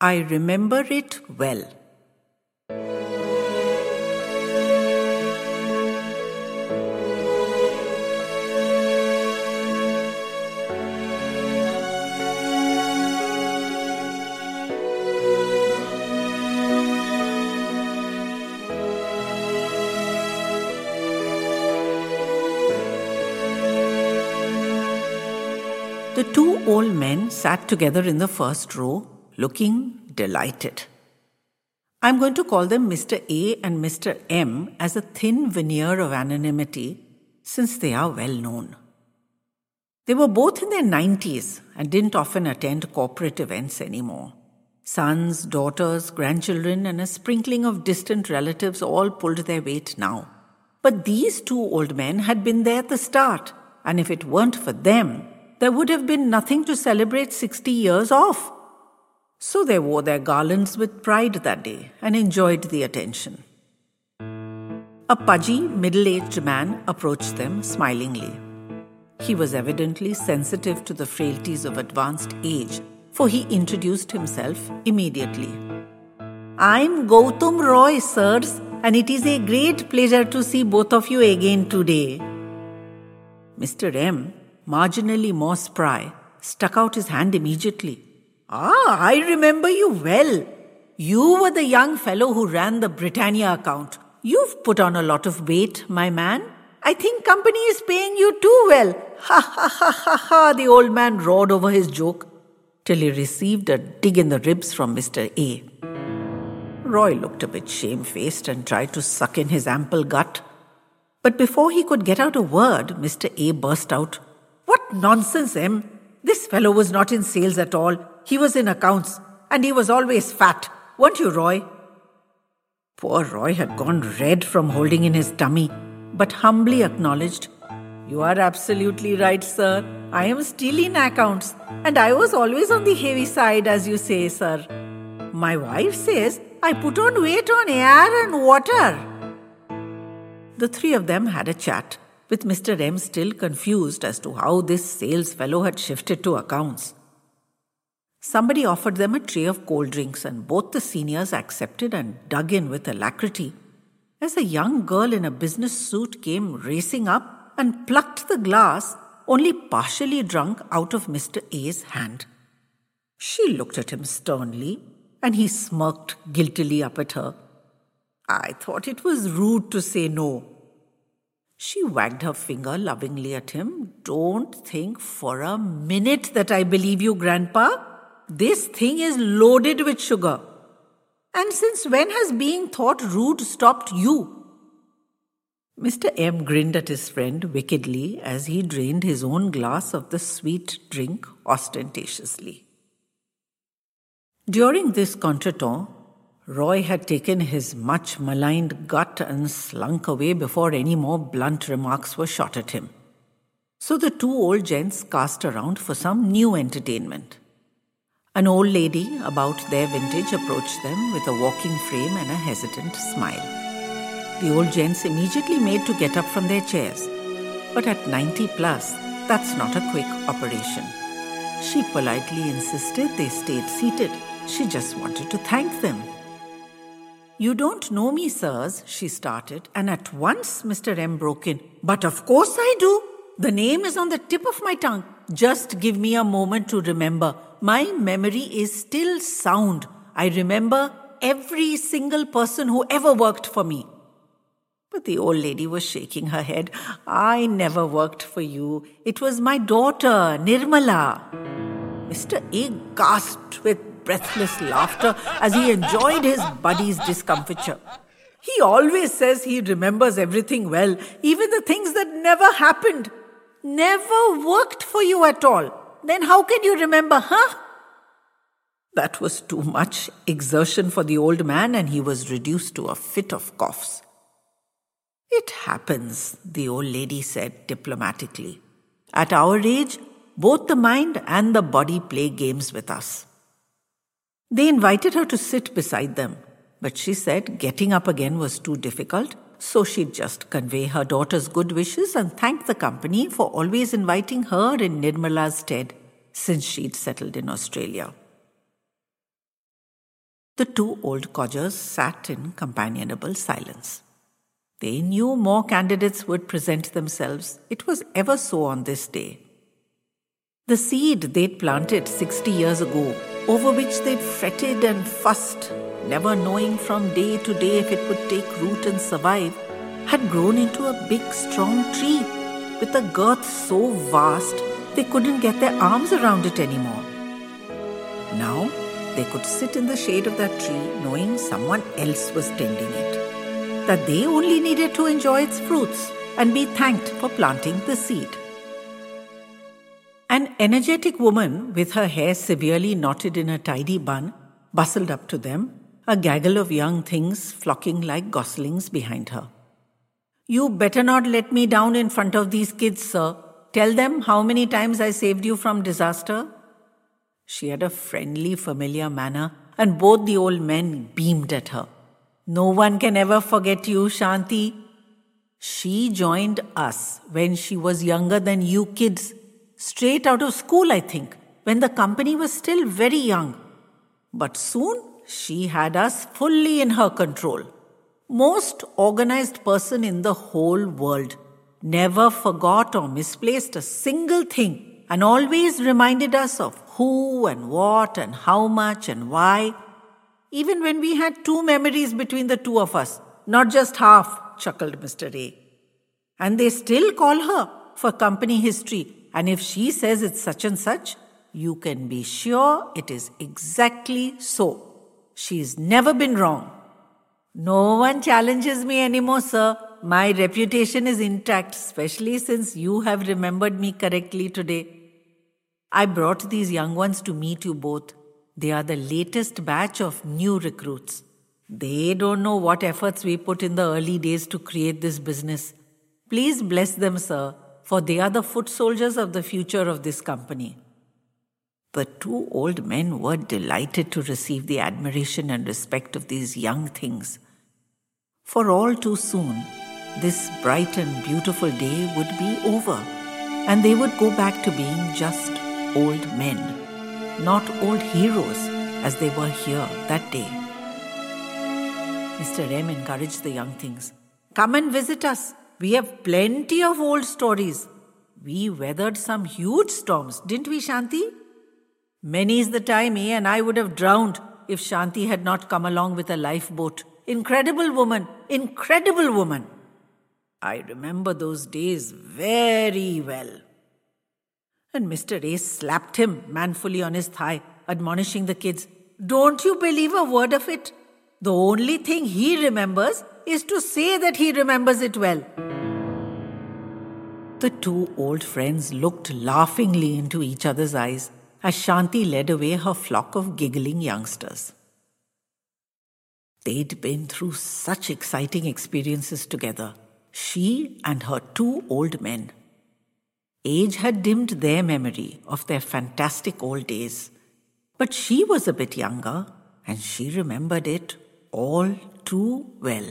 I remember it well. The two old men sat together in the first row, looking delighted. I'm going to call them Mr. A and Mr. M as a thin veneer of anonymity since they are well known. They were both in their 90s and didn't often attend corporate events anymore. Sons, daughters, grandchildren, and a sprinkling of distant relatives all pulled their weight now. But these two old men had been there at the start, and if it weren't for them, there would have been nothing to celebrate 60 years off. So they wore their garlands with pride that day and enjoyed the attention. A pudgy, middle aged man approached them smilingly. He was evidently sensitive to the frailties of advanced age, for he introduced himself immediately. I'm Gautam Roy, sirs, and it is a great pleasure to see both of you again today. Mr. M marginally more spry, stuck out his hand immediately. Ah, I remember you well. You were the young fellow who ran the Britannia account. You've put on a lot of weight, my man. I think company is paying you too well. Ha ha ha ha ha, the old man roared over his joke till he received a dig in the ribs from Mr. A. Roy looked a bit shamefaced and tried to suck in his ample gut. But before he could get out a word, Mr. A burst out, what nonsense, M. This fellow was not in sales at all. He was in accounts, and he was always fat. Weren't you, Roy? Poor Roy had gone red from holding in his tummy, but humbly acknowledged, You are absolutely right, sir. I am still in accounts, and I was always on the heavy side, as you say, sir. My wife says I put on weight on air and water. The three of them had a chat with Mr. M still confused as to how this sales fellow had shifted to accounts. Somebody offered them a tray of cold drinks, and both the seniors accepted and dug in with alacrity. As a young girl in a business suit came racing up and plucked the glass, only partially drunk, out of Mr. A's hand. She looked at him sternly, and he smirked guiltily up at her. I thought it was rude to say no, she wagged her finger lovingly at him. Don't think for a minute that I believe you, Grandpa. This thing is loaded with sugar. And since when has being thought rude stopped you? Mr. M grinned at his friend wickedly as he drained his own glass of the sweet drink ostentatiously. During this contretemps, Roy had taken his much maligned gut and slunk away before any more blunt remarks were shot at him. So the two old gents cast around for some new entertainment. An old lady about their vintage approached them with a walking frame and a hesitant smile. The old gents immediately made to get up from their chairs. But at 90 plus, that's not a quick operation. She politely insisted they stayed seated. She just wanted to thank them. You don't know me, sirs, she started, and at once Mr. M broke in. But of course I do. The name is on the tip of my tongue. Just give me a moment to remember. My memory is still sound. I remember every single person who ever worked for me. But the old lady was shaking her head. I never worked for you. It was my daughter, Nirmala. Mr. A gasped with breathless laughter as he enjoyed his buddy's discomfiture. He always says he remembers everything well, even the things that never happened. Never worked for you at all. Then how can you remember, huh? That was too much exertion for the old man, and he was reduced to a fit of coughs. It happens, the old lady said diplomatically. At our age, both the mind and the body play games with us. They invited her to sit beside them, but she said getting up again was too difficult, so she'd just convey her daughter's good wishes and thank the company for always inviting her in Nirmala's stead since she'd settled in Australia. The two old codgers sat in companionable silence. They knew more candidates would present themselves. It was ever so on this day. The seed they'd planted 60 years ago, over which they'd fretted and fussed, never knowing from day to day if it would take root and survive, had grown into a big, strong tree with a girth so vast they couldn't get their arms around it anymore. Now, they could sit in the shade of that tree knowing someone else was tending it. That they only needed to enjoy its fruits and be thanked for planting the seed. An energetic woman with her hair severely knotted in a tidy bun bustled up to them, a gaggle of young things flocking like goslings behind her. You better not let me down in front of these kids, sir. Tell them how many times I saved you from disaster. She had a friendly, familiar manner, and both the old men beamed at her. No one can ever forget you, Shanti. She joined us when she was younger than you kids, straight out of school, I think, when the company was still very young. But soon she had us fully in her control. Most organized person in the whole world never forgot or misplaced a single thing and always reminded us of who and what and how much and why. Even when we had two memories between the two of us, not just half, chuckled Mr. A. And they still call her for company history, and if she says it's such and such, you can be sure it is exactly so. She's never been wrong. No one challenges me anymore, sir. My reputation is intact, especially since you have remembered me correctly today. I brought these young ones to meet you both. They are the latest batch of new recruits. They don't know what efforts we put in the early days to create this business. Please bless them, sir, for they are the foot soldiers of the future of this company. The two old men were delighted to receive the admiration and respect of these young things. For all too soon, this bright and beautiful day would be over, and they would go back to being just old men, not old heroes as they were here that day. Mr. M encouraged the young things. Come and visit us. We have plenty of old stories. We weathered some huge storms, didn't we, Shanti? Many's the time he and I would have drowned if Shanti had not come along with a lifeboat. Incredible woman, incredible woman. I remember those days very well and Mr. A slapped him manfully on his thigh, admonishing the kids, Don't you believe a word of it? The only thing he remembers is to say that he remembers it well. The two old friends looked laughingly into each other's eyes as Shanti led away her flock of giggling youngsters. They'd been through such exciting experiences together, she and her two old men. Age had dimmed their memory of their fantastic old days, but she was a bit younger and she remembered it all too well.